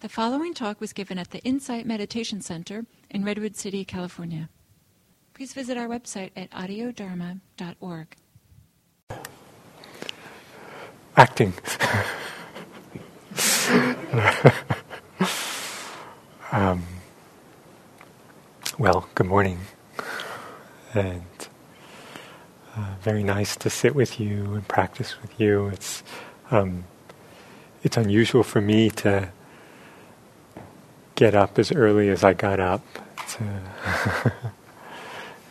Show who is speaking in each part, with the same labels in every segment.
Speaker 1: The following talk was given at the Insight Meditation Center in Redwood City, California. Please visit our website at audiodharma.org.
Speaker 2: Acting. um, well, good morning. And uh, very nice to sit with you and practice with you. It's um, it's unusual for me to get up as early as I got up to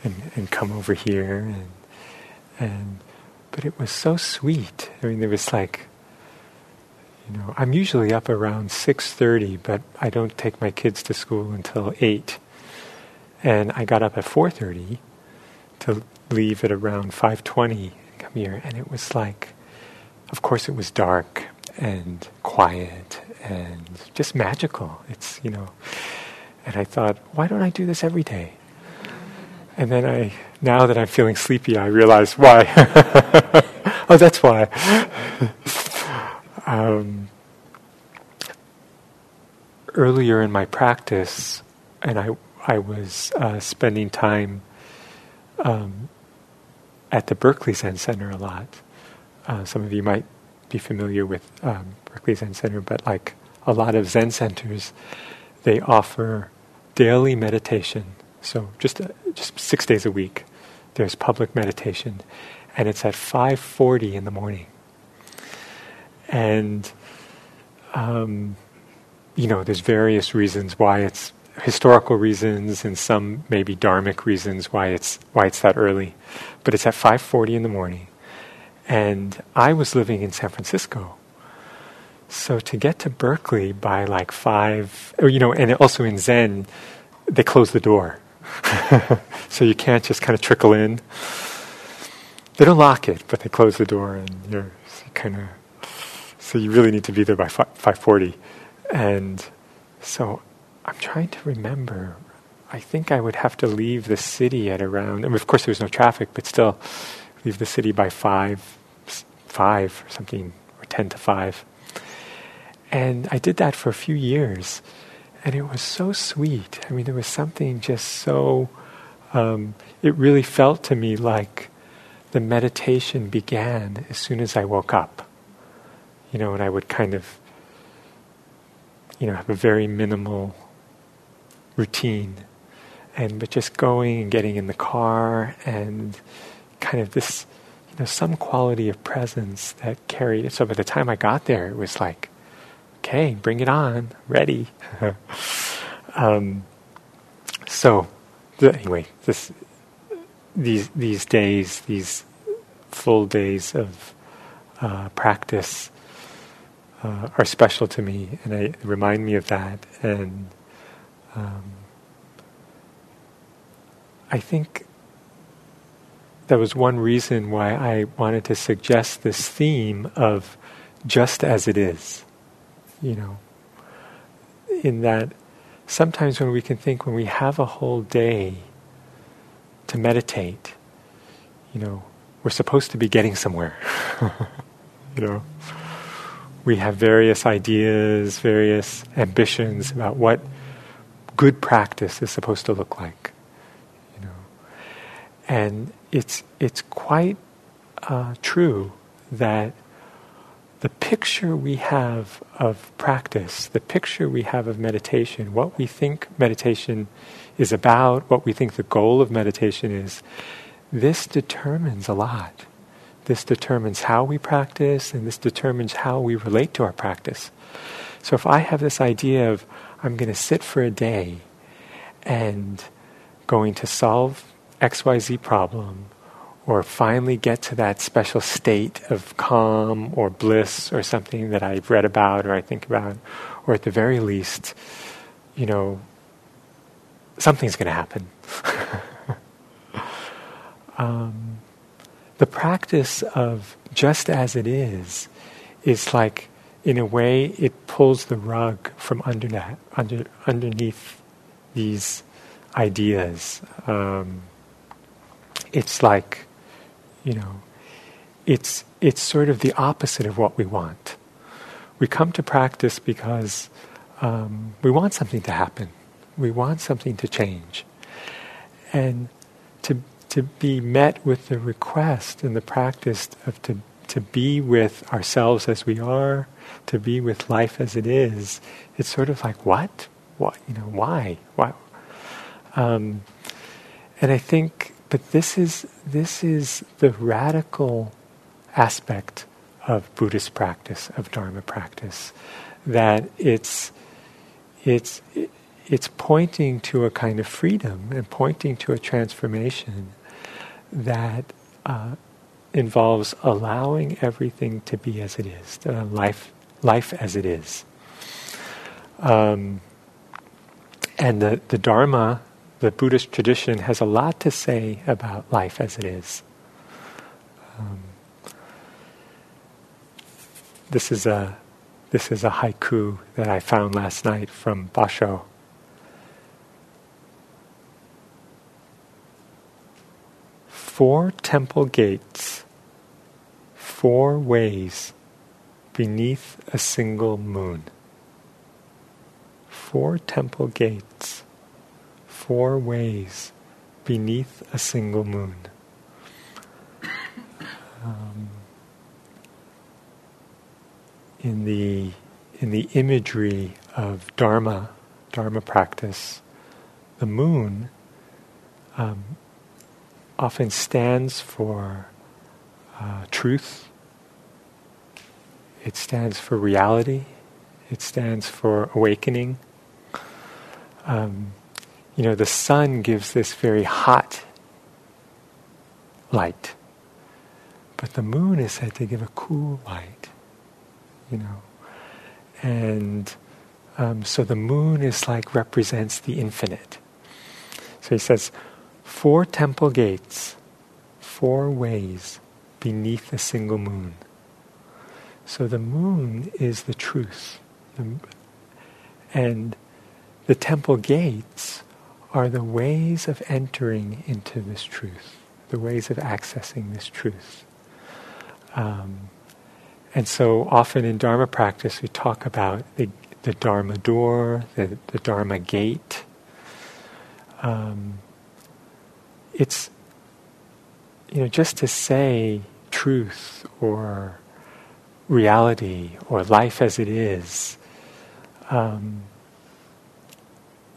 Speaker 2: and, and come over here and and but it was so sweet. I mean, there was like you know, I'm usually up around six thirty, but I don't take my kids to school until eight, and I got up at four thirty to leave at around five twenty and come here, and it was like, of course, it was dark and quiet and just magical. It's, you know, and I thought, why don't I do this every day? And then I, now that I'm feeling sleepy, I realize why. oh, that's why. um, earlier in my practice, and I, I was uh, spending time um, at the Berkeley Zen Center a lot. Uh, some of you might be familiar with um, Berkeley Zen Center, but like a lot of Zen centers, they offer daily meditation. So just uh, just six days a week, there's public meditation, and it's at 5:40 in the morning. And um, you know, there's various reasons why it's historical reasons and some maybe dharmic reasons why it's why it's that early, but it's at 5:40 in the morning, and I was living in San Francisco. So to get to Berkeley by like five, or, you know, and also in Zen, they close the door. so you can't just kind of trickle in. They don't lock it, but they close the door and you're kind of, so you really need to be there by 5.40. And so I'm trying to remember. I think I would have to leave the city at around, I mean, of course there was no traffic, but still leave the city by 5, five or something, or ten to five. And I did that for a few years, and it was so sweet. I mean, there was something just so. Um, it really felt to me like the meditation began as soon as I woke up. You know, and I would kind of, you know, have a very minimal routine, and but just going and getting in the car and kind of this know, some quality of presence that carried it. So by the time I got there, it was like, okay, bring it on, ready. um, so anyway, this these these days, these full days of uh, practice uh, are special to me, and they remind me of that. And um, I think that was one reason why I wanted to suggest this theme of just as it is. You know, in that sometimes when we can think when we have a whole day to meditate, you know, we're supposed to be getting somewhere. you know, we have various ideas, various ambitions about what good practice is supposed to look like. You know, and it's it's quite uh, true that the picture we have of practice, the picture we have of meditation, what we think meditation is about, what we think the goal of meditation is, this determines a lot. This determines how we practice, and this determines how we relate to our practice. So if I have this idea of I'm going to sit for a day and going to solve XYZ problem or finally get to that special state of calm or bliss or something that I've read about or I think about, or at the very least, you know, something's going to happen. um, the practice of just as it is is like, in a way, it pulls the rug from under that, under, underneath these ideas. Um, it's like, you know, it's, it's sort of the opposite of what we want. We come to practice because um, we want something to happen. We want something to change. And to, to be met with the request and the practice of to, to be with ourselves as we are, to be with life as it is, it's sort of like, what? What? You know, why? Why? Um, and I think, but this is, this is the radical aspect of Buddhist practice, of Dharma practice, that it's, it's, it's pointing to a kind of freedom and pointing to a transformation that uh, involves allowing everything to be as it is, uh, life, life as it is. Um, and the, the Dharma, the Buddhist tradition, has a lot to say about life as it is. Um, this is a this is a haiku that I found last night from Basho. Four temple gates, four ways beneath a single moon. Four temple gates, four ways beneath a single moon. Um, in the in the imagery of dharma, dharma practice, the moon um, often stands for uh, truth. It stands for reality. It stands for awakening. Um, you know, the sun gives this very hot light, but the moon is said to give a cool light you know. And um, so the moon is like represents the infinite. So he says, four temple gates, four ways beneath a single moon. So the moon is the truth. And the temple gates are the ways of entering into this truth, the ways of accessing this truth. Um, and so often in Dharma practice, we talk about the, the Dharma door, the, the Dharma gate. Um, it's, you know, just to say truth or reality or life as it is, um,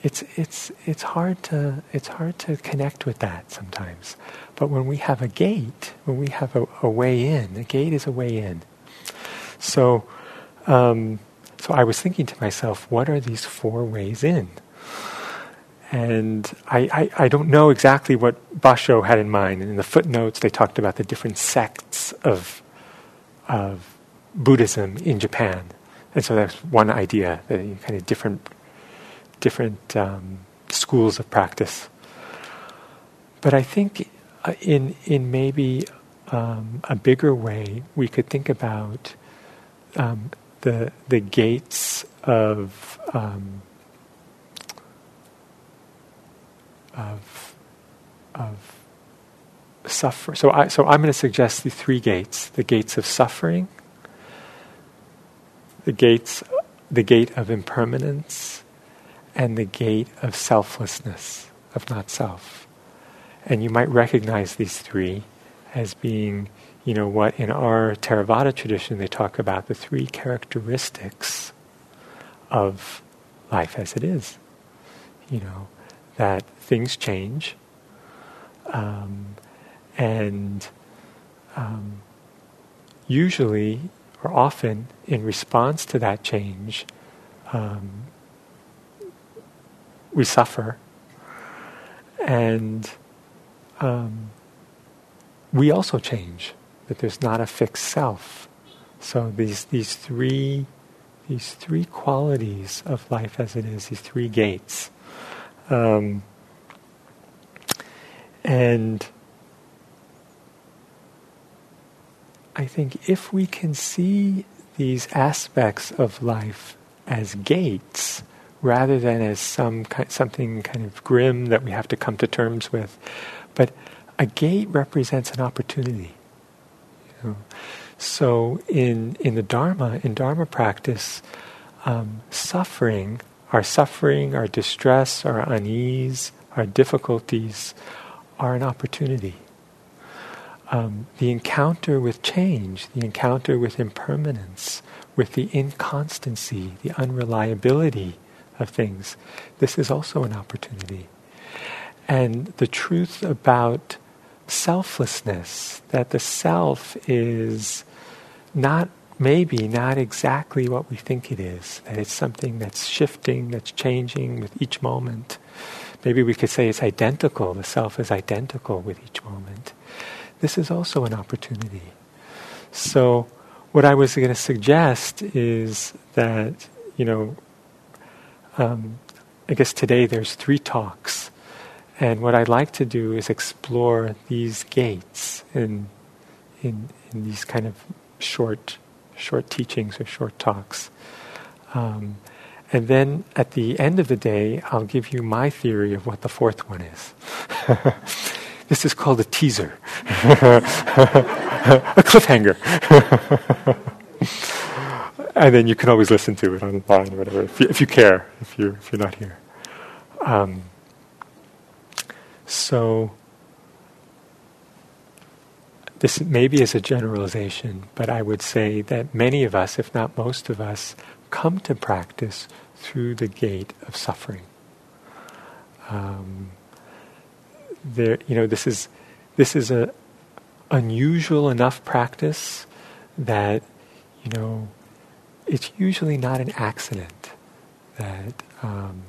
Speaker 2: it's it's it's hard to it's hard to connect with that sometimes. But when we have a gate, when we have a, a way in, a gate is a way in. So, um, so I was thinking to myself, what are these four ways in? And I, I, I, don't know exactly what Basho had in mind. In the footnotes, they talked about the different sects of, of Buddhism in Japan. And so that's one idea, the kind of different, different um, schools of practice. But I think uh, in, in maybe um, a bigger way, we could think about um, the the gates of um, of of suffer. So I so I'm going to suggest the three gates: the gates of suffering, the gates, the gate of impermanence, and the gate of selflessness, of not self. And you might recognize these three as being you know, what in our Theravada tradition they talk about the three characteristics of life as it is. You know, that things change, um, and um, usually or often in response to that change, um, we suffer, and um, we also change that there's not a fixed self. So these these three these three qualities of life as it is, these three gates, um, and I think if we can see these aspects of life as gates rather than as some something kind of grim that we have to come to terms with, but a gate represents an opportunity. So in in the Dharma, in Dharma practice, um, suffering, our suffering, our distress, our unease, our difficulties are an opportunity. Um, the encounter with change, the encounter with impermanence, with the inconstancy, the unreliability of things, this is also an opportunity. And the truth about selflessness, that the self is not maybe not exactly what we think it is, that it's something that's shifting, that's changing with each moment. Maybe we could say it's identical, the self is identical with each moment. This is also an opportunity. So, what I was going to suggest is that, you know, um, I guess today there's three talks. And what I'd like to do is explore these gates in, in, in these kind of short short teachings or short talks. Um, and then at the end of the day, I'll give you my theory of what the fourth one is. this is called a teaser, a cliffhanger. and then you can always listen to it online or whatever, if you, if you care, if you're, if you're not here. Um, so, this maybe is a generalization, but I would say that many of us, if not most of us, come to practice through the gate of suffering. Um, there, you know, this is this is a unusual enough practice that you know it's usually not an accident that um,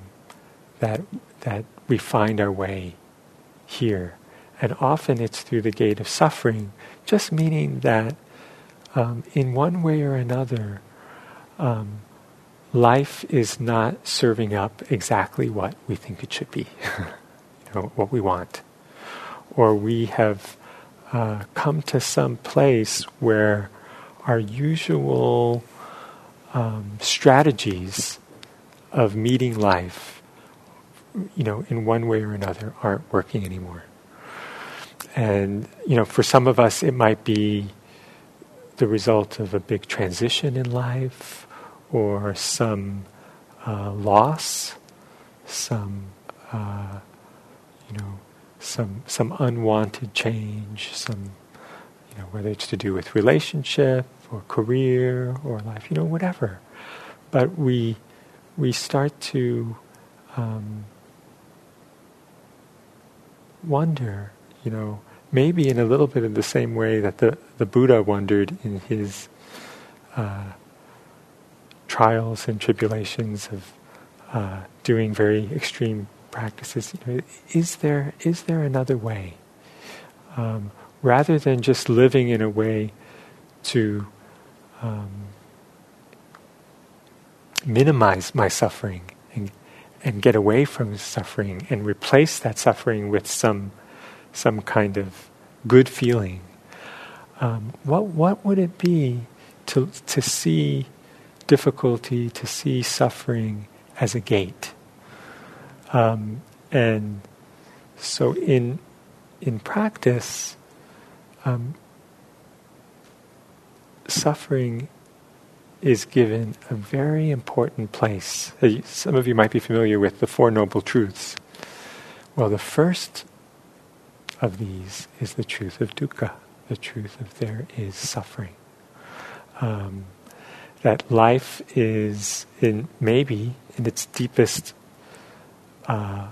Speaker 2: that that we find our way here and often it's through the gate of suffering, just meaning that um, in one way or another, um, life is not serving up exactly what we think it should be, you know, what we want. Or we have uh, come to some place where our usual um, strategies of meeting life, you know, in one way or another, aren't working anymore. And, you know, for some of us, it might be the result of a big transition in life or some uh, loss, some, uh, you know, some, some unwanted change, some, you know, whether it's to do with relationship or career or life, you know, whatever. But we, we start to um, wonder you know, maybe in a little bit of the same way that the, the Buddha wondered in his uh, trials and tribulations of uh, doing very extreme practices. You know, is there is there another way? Um, rather than just living in a way to um, minimize my suffering and, and get away from suffering and replace that suffering with some some kind of good feeling, um, what what would it be to to see difficulty, to see suffering as a gate? Um, and so in in practice, um, suffering is given a very important place. Uh, some of you might be familiar with the Four Noble Truths. Well, the first of these is the truth of dukkha, the truth of there is suffering. Um, that life is in maybe in its deepest uh,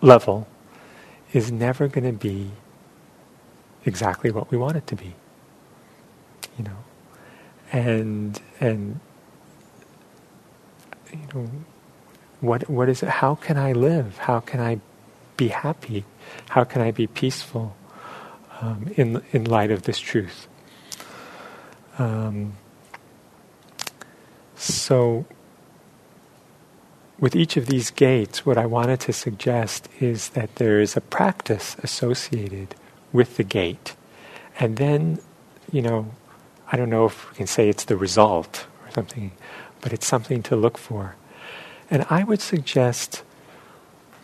Speaker 2: level is never going to be exactly what we want it to be. You know, and and you know, what what is it? How can I live? How can I be happy? How can I be peaceful um, in in light of this truth? Um, so, with each of these gates, what I wanted to suggest is that there is a practice associated with the gate, and then, you know, I don't know if we can say it's the result or something, but it's something to look for. And I would suggest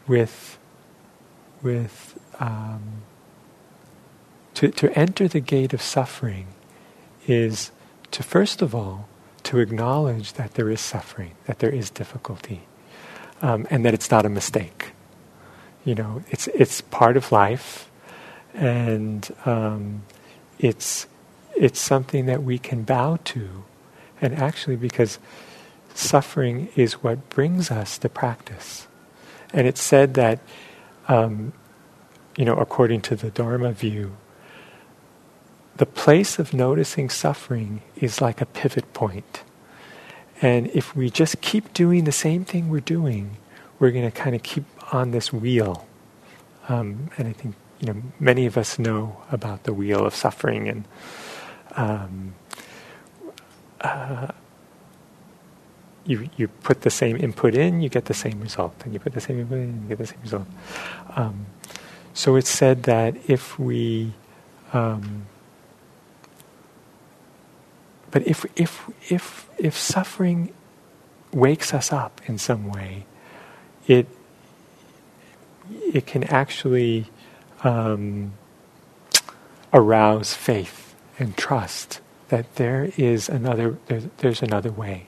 Speaker 2: with with um, to, to enter the gate of suffering is to first of all to acknowledge that there is suffering, that there is difficulty, um, and that it's not a mistake. You know, it's it's part of life, and um, it's it's something that we can bow to, and actually because suffering is what brings us to practice, and it's said that, um, you know, according to the Dharma view, the place of noticing suffering is like a pivot point. And if we just keep doing the same thing we're doing, we're going to kind of keep on this wheel. Um, and I think you know many of us know about the wheel of suffering, and um, uh, you you put the same input in, you get the same result, and you put the same input in, you get the same result. Um, so it's said that if we um, but if, if, if, if suffering wakes us up in some way, it, it can actually um, arouse faith and trust that there is another, there's, there's another way.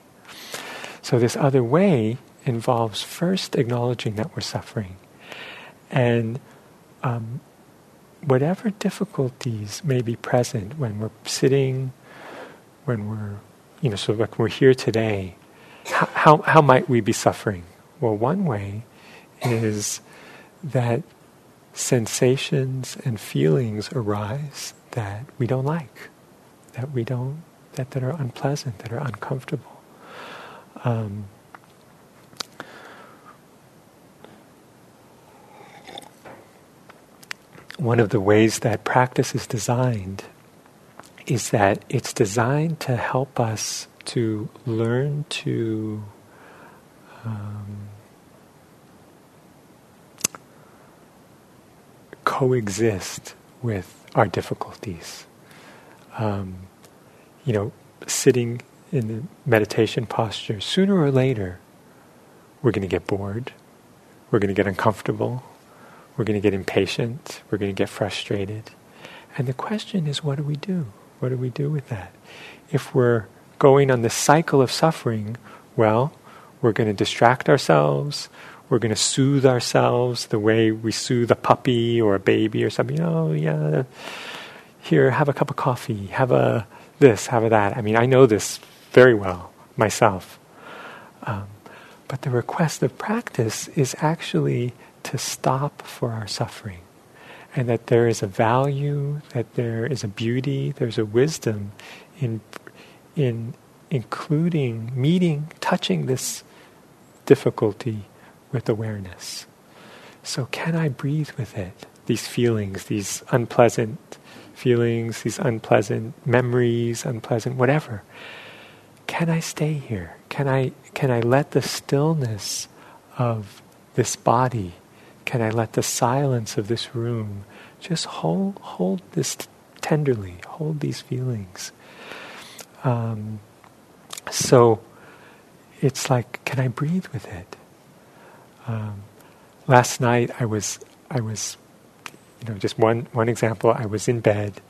Speaker 2: So this other way involves first acknowledging that we're suffering. And um, whatever difficulties may be present when we're sitting when we're, you know, so like we're here today, how, how, how might we be suffering? Well, one way is that sensations and feelings arise that we don't like, that we don't, that, that are unpleasant, that are uncomfortable. Um, one of the ways that practice is designed is that it's designed to help us to learn to um, coexist with our difficulties. Um, you know, sitting in the meditation posture, sooner or later, we're going to get bored, we're going to get uncomfortable, we're going to get impatient, we're going to get frustrated. And the question is, what do we do? What do we do with that? If we're going on this cycle of suffering, well, we're going to distract ourselves. We're going to soothe ourselves the way we soothe a puppy or a baby or something. Oh, yeah, here, have a cup of coffee. Have a this, have a that. I mean, I know this very well myself. Um, but the request of practice is actually to stop for our suffering and that there is a value, that there is a beauty, there's a wisdom in in including, meeting, touching this difficulty with awareness. So can I breathe with it? These feelings, these unpleasant feelings, these unpleasant memories, unpleasant whatever. Can I stay here? Can I can I let the stillness of this body can I let the silence of this room just hold, hold this tenderly, hold these feelings? Um, so it's like, can I breathe with it? Um, last night I was, I was, you know, just one one example. I was in bed.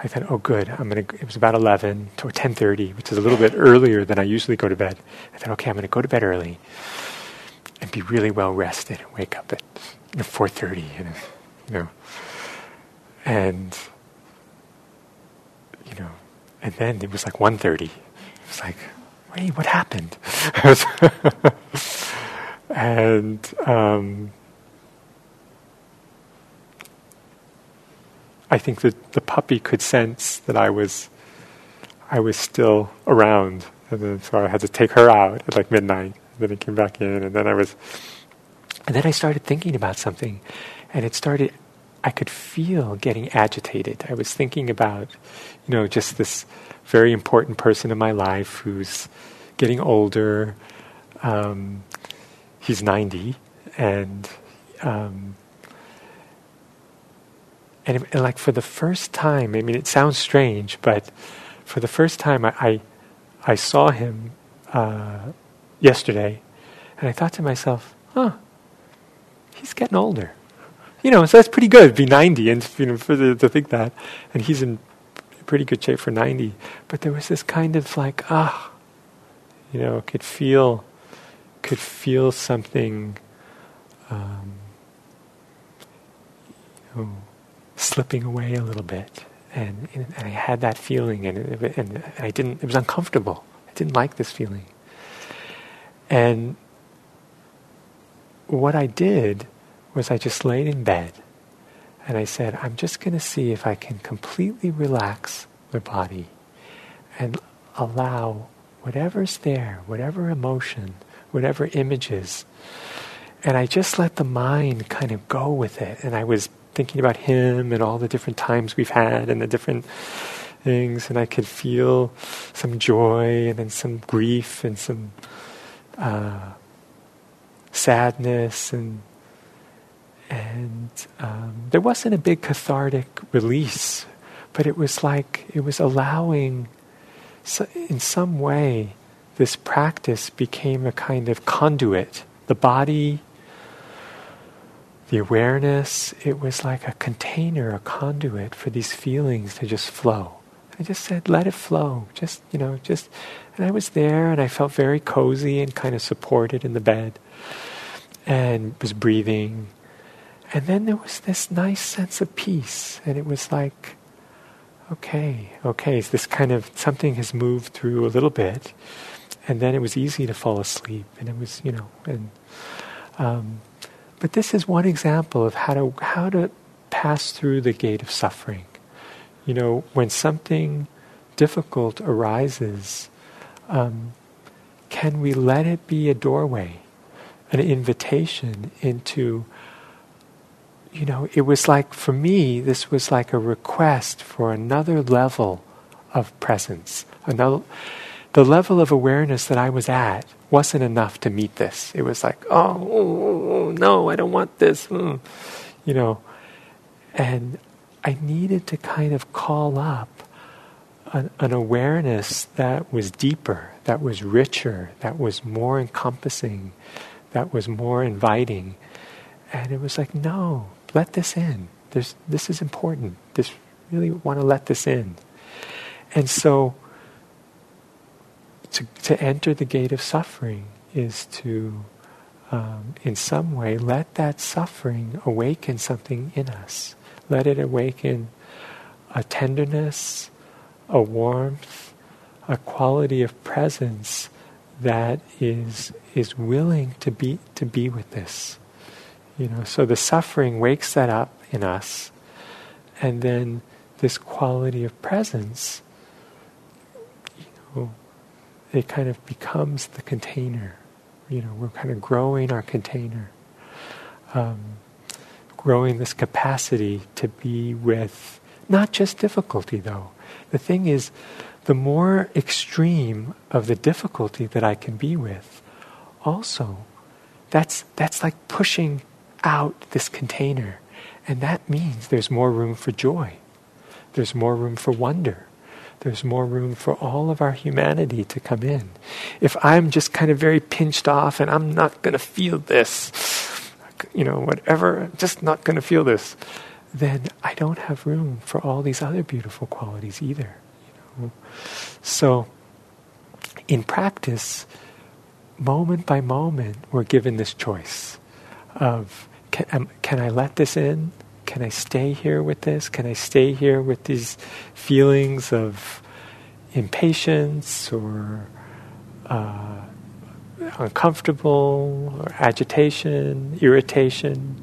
Speaker 2: I thought, oh, good. I'm gonna. It was about eleven to ten thirty, which is a little bit earlier than I usually go to bed. I thought, okay, I'm gonna go to bed early and be really well rested and wake up at you know, 4.30, you know, you know, and, you know, and then it was like 1.30. It was like, wait, what happened? and um, I think that the puppy could sense that I was, I was still around, and then so I had to take her out at like midnight. And then I came back in, and then I was and then I started thinking about something, and it started, I could feel getting agitated. I was thinking about, you know, just this very important person in my life who's getting older. Um, he's 90, and, um, and, and, like for the first time, I mean, it sounds strange, but for the first time, I, I, I saw him uh, yesterday, and I thought to myself, huh he's getting older. You know, so that's pretty good. Be 90 and you know, for the, to think that. And he's in pretty good shape for 90. But there was this kind of like, ah, You know, could feel could feel something um, you know, slipping away a little bit, and, and I had that feeling, and, it, and I didn't. It was uncomfortable. I didn't like this feeling, and what I did was I just laid in bed, and I said, I'm just going to see if I can completely relax my body, and allow whatever's there, whatever emotion, whatever images. And I just let the mind kind of go with it. And I was thinking about him and all the different times we've had and the different things. And I could feel some joy and then some grief and some uh, sadness and and um, there wasn't a big cathartic release, but it was like it was allowing, so in some way, this practice became a kind of conduit. The body, the awareness, it was like a container, a conduit for these feelings to just flow. I just said, let it flow. Just, you know, just. And I was there and I felt very cozy and kind of supported in the bed and was breathing. And then there was this nice sense of peace. And it was like, okay, okay, this kind of something has moved through a little bit and then it was easy to fall asleep, and it was you know, and um, but this is one example of how to how to pass through the gate of suffering. You know, when something difficult arises, um, can we let it be a doorway, an invitation into you know, it was like, for me, this was like a request for another level of presence. Another, the level of awareness that I was at wasn't enough to meet this. It was like, oh, oh, oh no, I don't want this. Mm. You know, and I needed to kind of call up an, an, awareness that was deeper, that was richer, that was more encompassing, that was more inviting. And it was like, no, let this in. There's, this is important. This really want to let this in. And so to, to enter the gate of suffering is to, um, in some way, let that suffering awaken something in us. Let it awaken a tenderness, a warmth, a quality of presence that is is willing to be to be with this. You know, so the suffering wakes that up in us, and then this quality of presence, you know, it kind of becomes the container. You know, we're kind of growing our container, um, growing this capacity to be with not just difficulty, though. The thing is, the more extreme of the difficulty that I can be with, also, that's that's like pushing out this container, and that means there's more room for joy. There's more room for wonder there's more room for all of our humanity to come in. If I'm just kind of very pinched off and I'm not going to feel this, you know, whatever, just not going to feel this, then I don't have room for all these other beautiful qualities either. You know? So, in practice, moment by moment, we're given this choice of can, can I let this in? Can I stay here with this? Can I stay here with these feelings of impatience or uh, uncomfortable or agitation, irritation?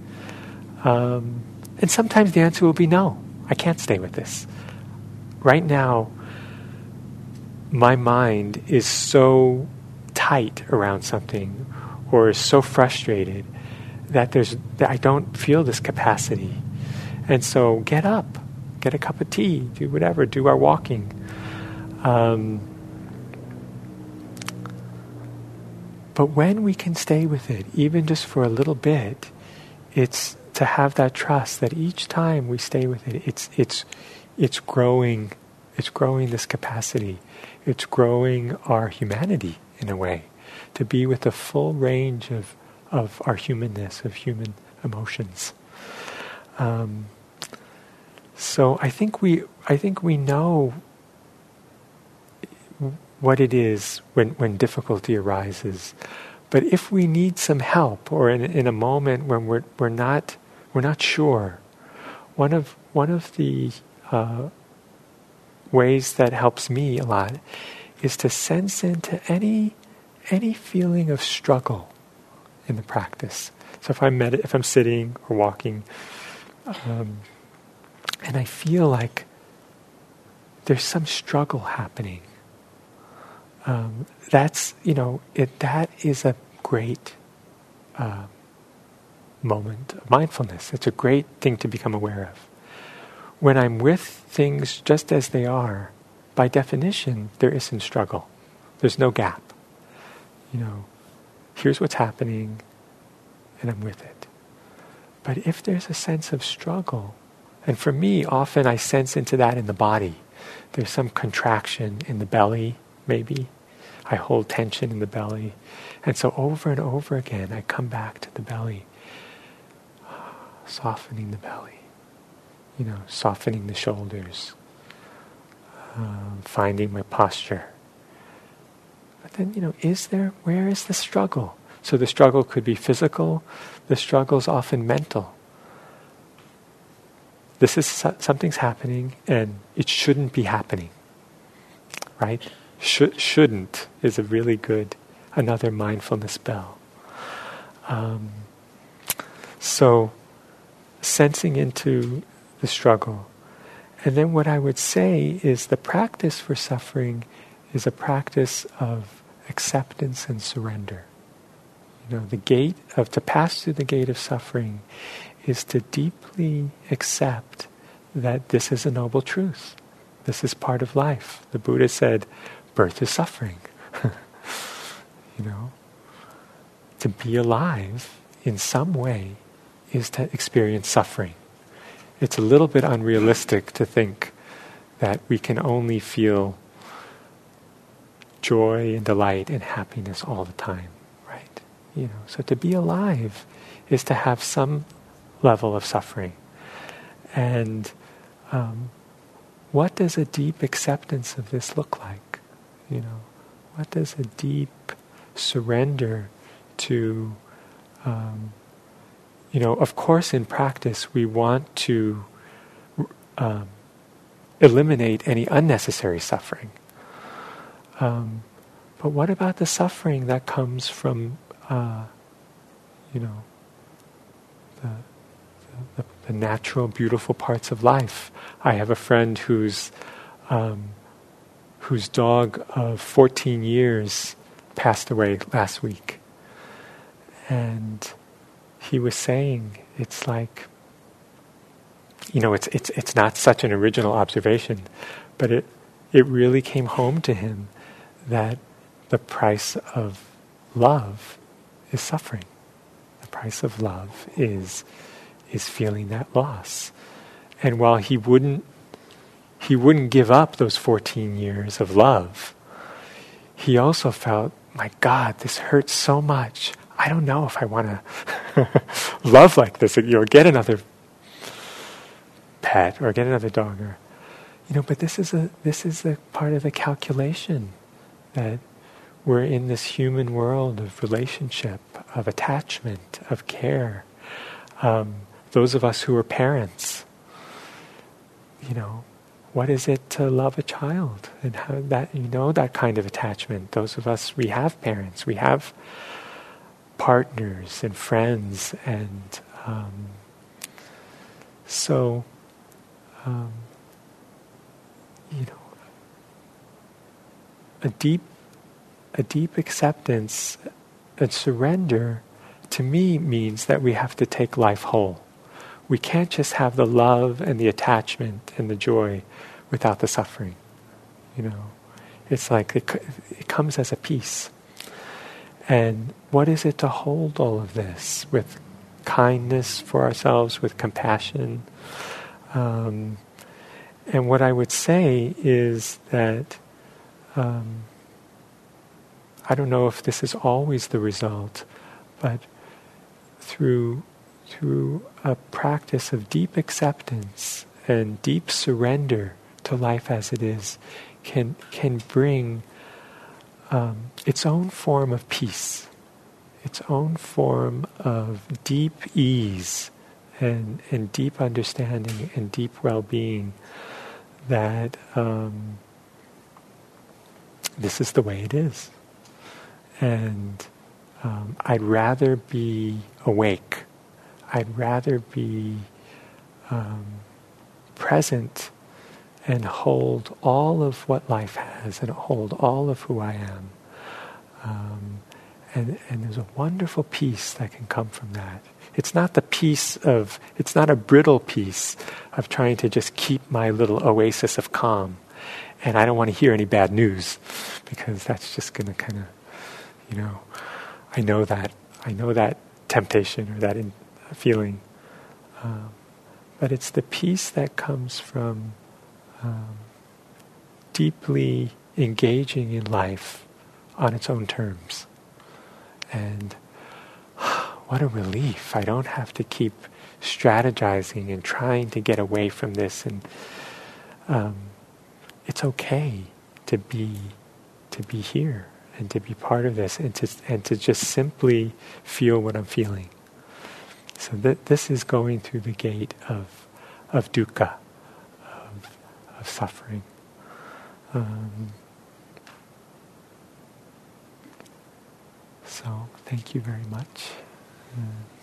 Speaker 2: Um, and sometimes the answer will be no, I can't stay with this. Right now, my mind is so tight around something or is so frustrated that there's that I don't feel this capacity and so get up, get a cup of tea, do whatever, do our walking. Um, but when we can stay with it, even just for a little bit, it's to have that trust that each time we stay with it, it's it's it's growing, it's growing this capacity, it's growing our humanity in a way, to be with the full range of of our humanness, of human emotions. Um, so I think we I think we know what it is when, when difficulty arises. But if we need some help, or in, in a moment when we're, we're, not, we're not sure, one of, one of the uh, ways that helps me a lot is to sense into any, any feeling of struggle in the practice. So if I'm, med- if I'm sitting or walking, um, and I feel like there's some struggle happening, um, that's you know it, that is a great uh, moment of mindfulness. It's a great thing to become aware of. When I'm with things just as they are, by definition, there isn't struggle. There's no gap. You know, here's what's happening, and I'm with it. But if there's a sense of struggle, and for me, often I sense into that in the body. There's some contraction in the belly, maybe. I hold tension in the belly. And so over and over again, I come back to the belly, softening the belly, you know, softening the shoulders, um, finding my posture. But then, you know, is there, where is the struggle? So the struggle could be physical, the struggle is often mental. This is something's happening and it shouldn't be happening. Right? Should, shouldn't is a really good, another mindfulness bell. Um, so, sensing into the struggle. And then what I would say is the practice for suffering is a practice of acceptance and surrender. You know, the gate of to pass through the gate of suffering is to deeply accept that this is a noble truth. This is part of life. The Buddha said, birth is suffering. you know? To be alive in some way is to experience suffering. It's a little bit unrealistic to think that we can only feel joy and delight and happiness all the time, right? You know, so to be alive is to have some level of suffering. And um, what does a deep acceptance of this look like? You know, what does a deep surrender to, um, you know, of course, in practice, we want to um, eliminate any unnecessary suffering. Um, but what about the suffering that comes from, uh, you know, the, the, the, natural, beautiful parts of life? I have a friend who's um, whose dog of 14 years passed away last week. And he was saying, it's like, you know, it's, it's, it's not such an original observation, but it, it really came home to him that the price of love is suffering. The price of love is, is feeling that loss. And while he wouldn't he wouldn't give up those 14 years of love. He also felt, my God, this hurts so much. I don't know if I want to love like this. You know, get another pet or get another dog, or you know. But this is a this is a part of the calculation that we're in this human world of relationship, of attachment, of care. Um, those of us who are parents, you know, what is it to love a child? And how that you know that kind of attachment. Those of us we have parents. We have partners and friends and um, so um, you know a deep a deep acceptance and surrender to me means that we have to take life whole we can't just have the love and the attachment and the joy without the suffering. You know, it's like it, it comes as a piece. And what is it to hold all of this with kindness for ourselves, with compassion? Um, and what I would say is that um, I don't know if this is always the result, but through through a practice of deep acceptance and deep surrender to life as it is can can bring um, its own form of peace, its own form of deep ease and, and deep understanding and deep well being that um, this is the way it is. And um, I'd rather be awake. I'd rather be um, present and hold all of what life has and hold all of who I am. Um, and, and there's a wonderful peace that can come from that. It's not the peace of, it's not a brittle peace of trying to just keep my little oasis of calm. And I don't want to hear any bad news because that's just going to kind of, you know, I know that, I know that temptation or that in, feeling. Um, but it's the peace that comes from um, deeply engaging in life on its own terms. And what a relief. I don't have to keep strategizing and trying to get away from this. And um, it's okay to be to be here and to be part of this and to, and to just simply feel what I'm feeling. So th- this is going through the gate of, of dukkha, of, of suffering. Um, so thank you very much. Uh,